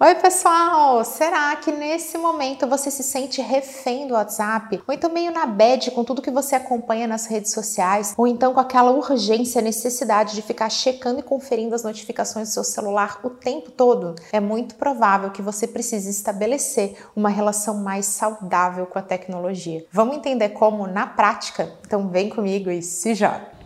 Oi, pessoal! Será que nesse momento você se sente refém do WhatsApp? Ou então meio na bad com tudo que você acompanha nas redes sociais? Ou então com aquela urgência, necessidade de ficar checando e conferindo as notificações do seu celular o tempo todo? É muito provável que você precise estabelecer uma relação mais saudável com a tecnologia. Vamos entender como na prática? Então vem comigo e se joga!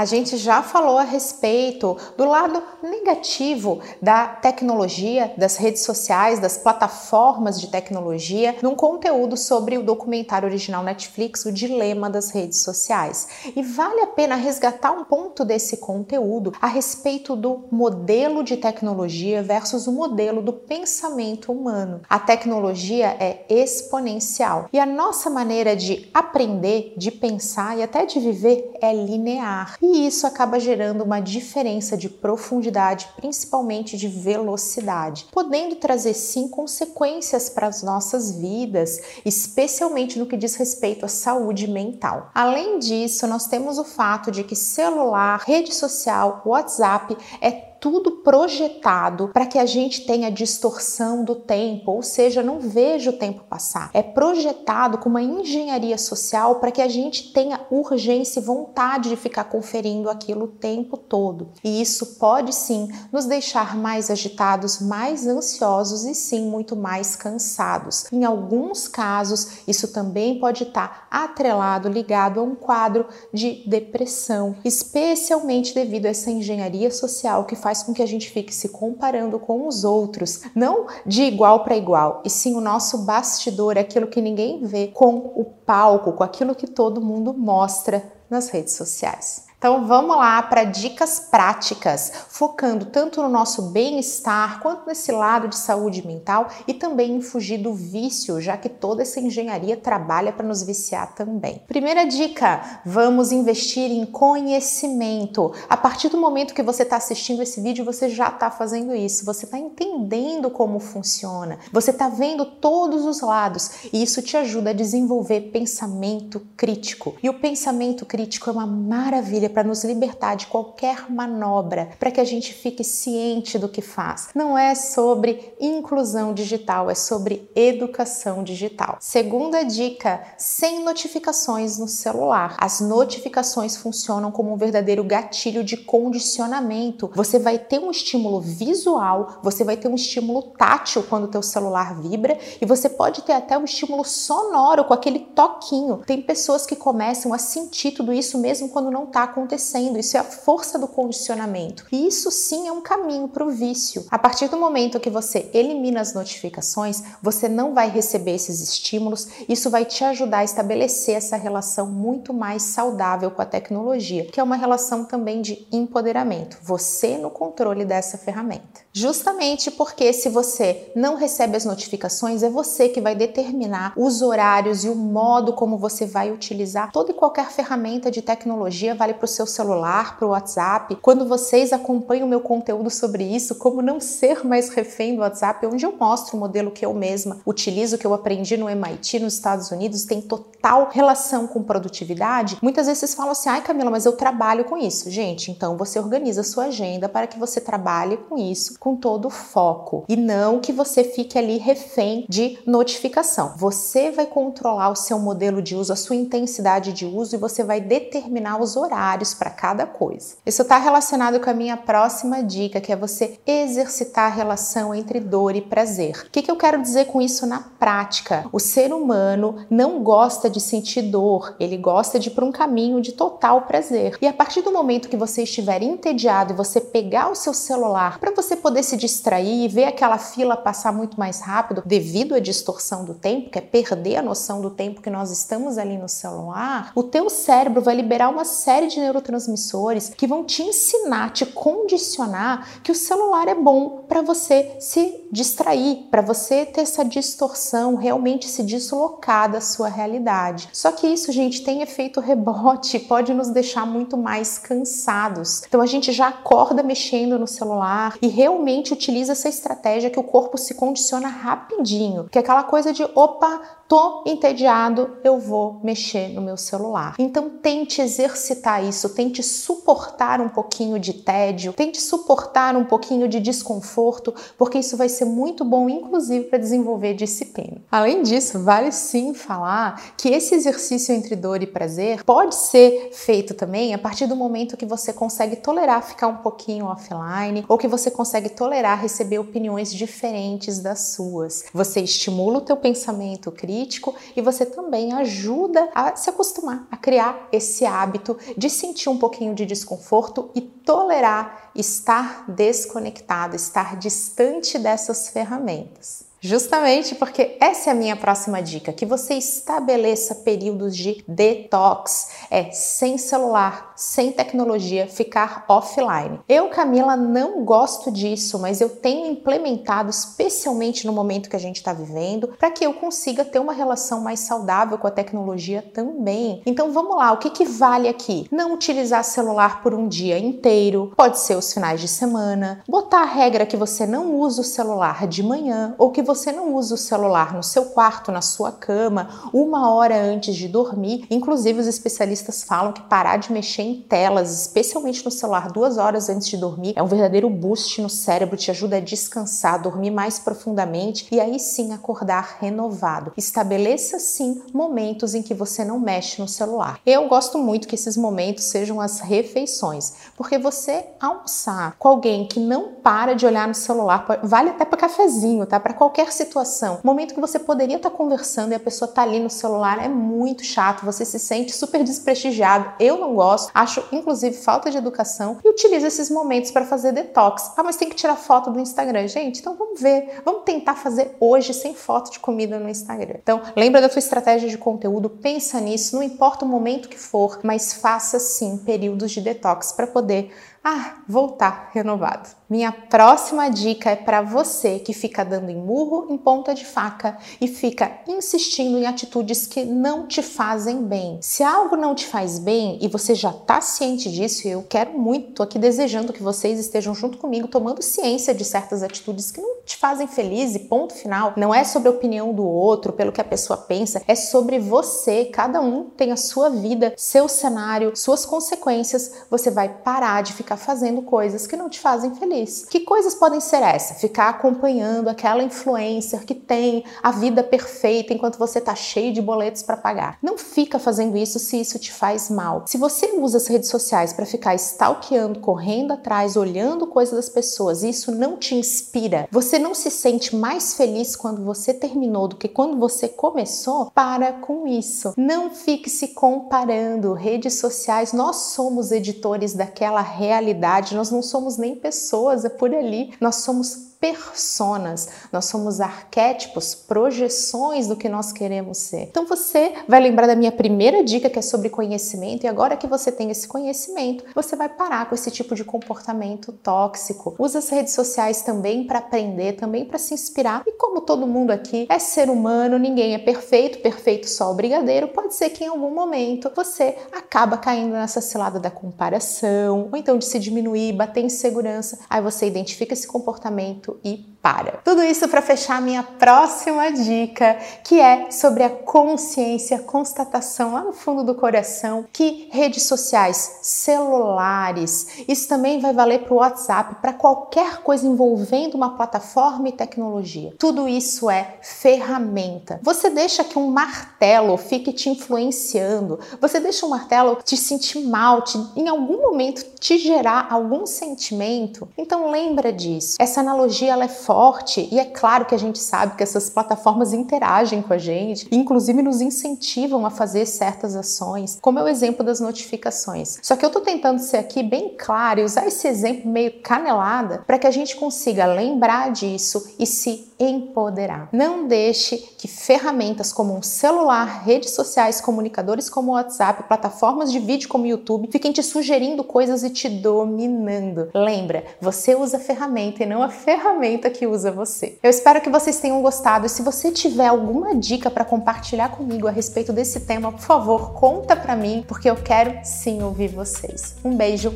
A gente já falou a respeito do lado negativo da tecnologia, das redes sociais, das plataformas de tecnologia, num conteúdo sobre o documentário original Netflix, O Dilema das Redes Sociais. E vale a pena resgatar um ponto desse conteúdo a respeito do modelo de tecnologia versus o modelo do pensamento humano. A tecnologia é exponencial e a nossa maneira de aprender, de pensar e até de viver é linear. E e isso acaba gerando uma diferença de profundidade, principalmente de velocidade, podendo trazer sim consequências para as nossas vidas, especialmente no que diz respeito à saúde mental. Além disso, nós temos o fato de que celular, rede social, WhatsApp é tudo projetado para que a gente tenha distorção do tempo, ou seja, não veja o tempo passar. É projetado com uma engenharia social para que a gente tenha urgência e vontade de ficar conferindo aquilo o tempo todo. E isso pode sim nos deixar mais agitados, mais ansiosos e sim muito mais cansados. Em alguns casos, isso também pode estar atrelado, ligado a um quadro de depressão, especialmente devido a essa engenharia social que faz faz com que a gente fique se comparando com os outros, não de igual para igual, e sim o nosso bastidor, aquilo que ninguém vê, com o palco, com aquilo que todo mundo mostra nas redes sociais. Então vamos lá para dicas práticas, focando tanto no nosso bem-estar quanto nesse lado de saúde mental e também em fugir do vício, já que toda essa engenharia trabalha para nos viciar também. Primeira dica: vamos investir em conhecimento. A partir do momento que você está assistindo esse vídeo, você já está fazendo isso, você está entendendo como funciona, você está vendo todos os lados e isso te ajuda a desenvolver pensamento crítico. E o pensamento crítico é uma maravilha para nos libertar de qualquer manobra, para que a gente fique ciente do que faz. Não é sobre inclusão digital, é sobre educação digital. Segunda dica: sem notificações no celular. As notificações funcionam como um verdadeiro gatilho de condicionamento. Você vai ter um estímulo visual, você vai ter um estímulo tátil quando o teu celular vibra e você pode ter até um estímulo sonoro com aquele toquinho. Tem pessoas que começam a sentir tudo isso mesmo quando não está acontecendo. Isso é a força do condicionamento. E isso sim é um caminho para o vício. A partir do momento que você elimina as notificações, você não vai receber esses estímulos. Isso vai te ajudar a estabelecer essa relação muito mais saudável com a tecnologia, que é uma relação também de empoderamento. Você no controle dessa ferramenta. Justamente porque se você não recebe as notificações, é você que vai determinar os horários e o modo como você vai utilizar toda e qualquer ferramenta de tecnologia, vale para seu celular, para o WhatsApp. Quando vocês acompanham meu conteúdo sobre isso, como não ser mais refém do WhatsApp, onde eu mostro o modelo que eu mesma utilizo, que eu aprendi no MIT nos Estados Unidos, tem total relação com produtividade. Muitas vezes vocês falam assim: ai Camila, mas eu trabalho com isso. Gente, então você organiza a sua agenda para que você trabalhe com isso com todo o foco e não que você fique ali refém de notificação. Você vai controlar o seu modelo de uso, a sua intensidade de uso e você vai determinar os horários para cada coisa. Isso está relacionado com a minha próxima dica, que é você exercitar a relação entre dor e prazer. O que, que eu quero dizer com isso na prática? O ser humano não gosta de sentir dor, ele gosta de ir para um caminho de total prazer. E a partir do momento que você estiver entediado e você pegar o seu celular para você poder poder se distrair e ver aquela fila passar muito mais rápido devido à distorção do tempo, que é perder a noção do tempo que nós estamos ali no celular, o teu cérebro vai liberar uma série de neurotransmissores que vão te ensinar, te condicionar que o celular é bom para você se distrair, para você ter essa distorção, realmente se deslocar da sua realidade. Só que isso, gente, tem efeito rebote, pode nos deixar muito mais cansados. Então a gente já acorda mexendo no celular e realmente utiliza essa estratégia que o corpo se condiciona rapidinho, que é aquela coisa de opa, tô entediado, eu vou mexer no meu celular. Então tente exercitar isso, tente suportar um pouquinho de tédio, tente suportar um pouquinho de desconforto, porque isso vai ser muito bom, inclusive, para desenvolver disciplina. Além disso, vale sim falar que esse exercício entre dor e prazer pode ser feito também a partir do momento que você consegue tolerar ficar um pouquinho offline ou que você consegue tolerar receber opiniões diferentes das suas. Você estimula o teu pensamento crítico e você também ajuda a se acostumar a criar esse hábito de sentir um pouquinho de desconforto e tolerar estar desconectado, estar distante dessas ferramentas. Justamente porque essa é a minha próxima dica, que você estabeleça períodos de detox, é sem celular, sem tecnologia, ficar offline. Eu, Camila, não gosto disso, mas eu tenho implementado especialmente no momento que a gente está vivendo, para que eu consiga ter uma relação mais saudável com a tecnologia também. Então vamos lá, o que, que vale aqui? Não utilizar celular por um dia inteiro, pode ser os finais de semana, botar a regra que você não usa o celular de manhã ou que você não usa o celular no seu quarto, na sua cama, uma hora antes de dormir. Inclusive, os especialistas falam que parar de mexer em telas, especialmente no celular, duas horas antes de dormir, é um verdadeiro boost no cérebro, te ajuda a descansar, dormir mais profundamente e aí sim acordar renovado. Estabeleça sim momentos em que você não mexe no celular. Eu gosto muito que esses momentos sejam as refeições, porque você almoçar com alguém que não para de olhar no celular, vale até para cafezinho, tá? Para qualquer qualquer situação. Momento que você poderia estar conversando e a pessoa está ali no celular é muito chato, você se sente super desprestigiado. Eu não gosto, acho inclusive falta de educação e utilizo esses momentos para fazer detox. Ah, mas tem que tirar foto do Instagram. Gente, então vamos ver, vamos tentar fazer hoje sem foto de comida no Instagram. Então, lembra da tua estratégia de conteúdo, pensa nisso, não importa o momento que for, mas faça sim períodos de detox para poder ah, voltar renovado. Minha próxima dica é para você que fica dando em murro em ponta de faca e fica insistindo em atitudes que não te fazem bem. Se algo não te faz bem e você já está ciente disso, eu quero muito, tô aqui desejando que vocês estejam junto comigo tomando ciência de certas atitudes que não te fazem feliz e ponto final. Não é sobre a opinião do outro, pelo que a pessoa pensa, é sobre você. Cada um tem a sua vida, seu cenário, suas consequências. Você vai parar de ficar ficar fazendo coisas que não te fazem feliz. Que coisas podem ser essas? Ficar acompanhando aquela influencer que tem a vida perfeita enquanto você está cheio de boletos para pagar. Não fica fazendo isso se isso te faz mal. Se você usa as redes sociais para ficar stalkeando, correndo atrás, olhando coisas das pessoas, isso não te inspira, você não se sente mais feliz quando você terminou do que quando você começou, para com isso. Não fique se comparando. Redes sociais, nós somos editores daquela realidade realidade, nós não somos nem pessoas, é por ali, nós somos personas, nós somos arquétipos, projeções do que nós queremos ser. Então você vai lembrar da minha primeira dica que é sobre conhecimento e agora que você tem esse conhecimento, você vai parar com esse tipo de comportamento tóxico. Usa as redes sociais também para aprender, também para se inspirar. E como todo mundo aqui é ser humano, ninguém é perfeito, perfeito só o brigadeiro, pode ser que em algum momento você acaba caindo nessa cilada da comparação, ou então de se diminuir, bater em segurança. Aí você identifica esse comportamento e para. Tudo isso para fechar minha próxima dica, que é sobre a consciência, a constatação lá no fundo do coração que redes sociais, celulares, isso também vai valer para o WhatsApp, para qualquer coisa envolvendo uma plataforma e tecnologia. Tudo isso é ferramenta. Você deixa que um martelo fique te influenciando, você deixa um martelo te sentir mal, te, em algum momento te gerar algum sentimento. Então lembra disso. Essa analogia ela é forte e é claro que a gente sabe que essas plataformas interagem com a gente, inclusive nos incentivam a fazer certas ações, como é o exemplo das notificações. Só que eu tô tentando ser aqui bem claro e usar esse exemplo meio canelada para que a gente consiga lembrar disso e se empoderar. Não deixe que ferramentas como um celular, redes sociais, comunicadores como o WhatsApp, plataformas de vídeo como o YouTube fiquem te sugerindo coisas e te dominando. Lembra, você usa a ferramenta e não a ferramenta que usa você. Eu espero que vocês tenham gostado se você tiver alguma dica para compartilhar comigo a respeito desse tema, por favor, conta para mim, porque eu quero sim ouvir vocês. Um beijo,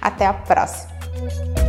até a próxima.